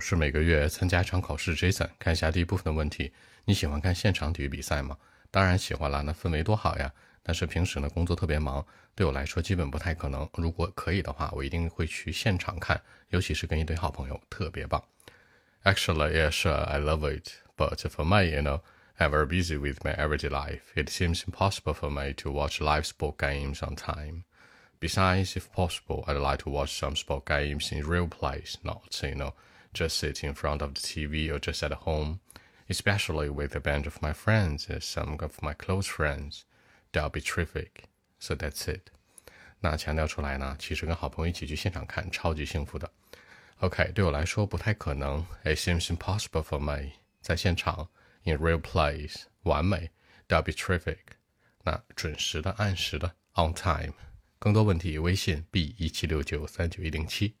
是每个月参加一场考试。Jason，看一下第一部分的问题：你喜欢看现场体育比赛吗？当然喜欢了，那氛围多好呀！但是平时呢，工作特别忙，对我来说基本不太可能。如果可以的话，我一定会去现场看，尤其是跟一堆好朋友，特别棒。Actually, yeah, sure, I love it, but for me, you know, I'm very busy with my everyday life. It seems impossible for me to watch live sport games on time. Besides, if possible, I'd like to watch some sport games in real place, not, you know, just sit in front of the TV or just at home, especially with a bunch of my friends and some of my close friends. That'll be terrific. So that's it. 那强调出来呢，其实跟好朋友一起去现场看，超级幸福的。OK，对我来说不太可能。It seems impossible for me. 在现场，in real place，完美。That'll be terrific. 那准时的、按时的，on time。更多问题，微信 b 一七六九三九一零七。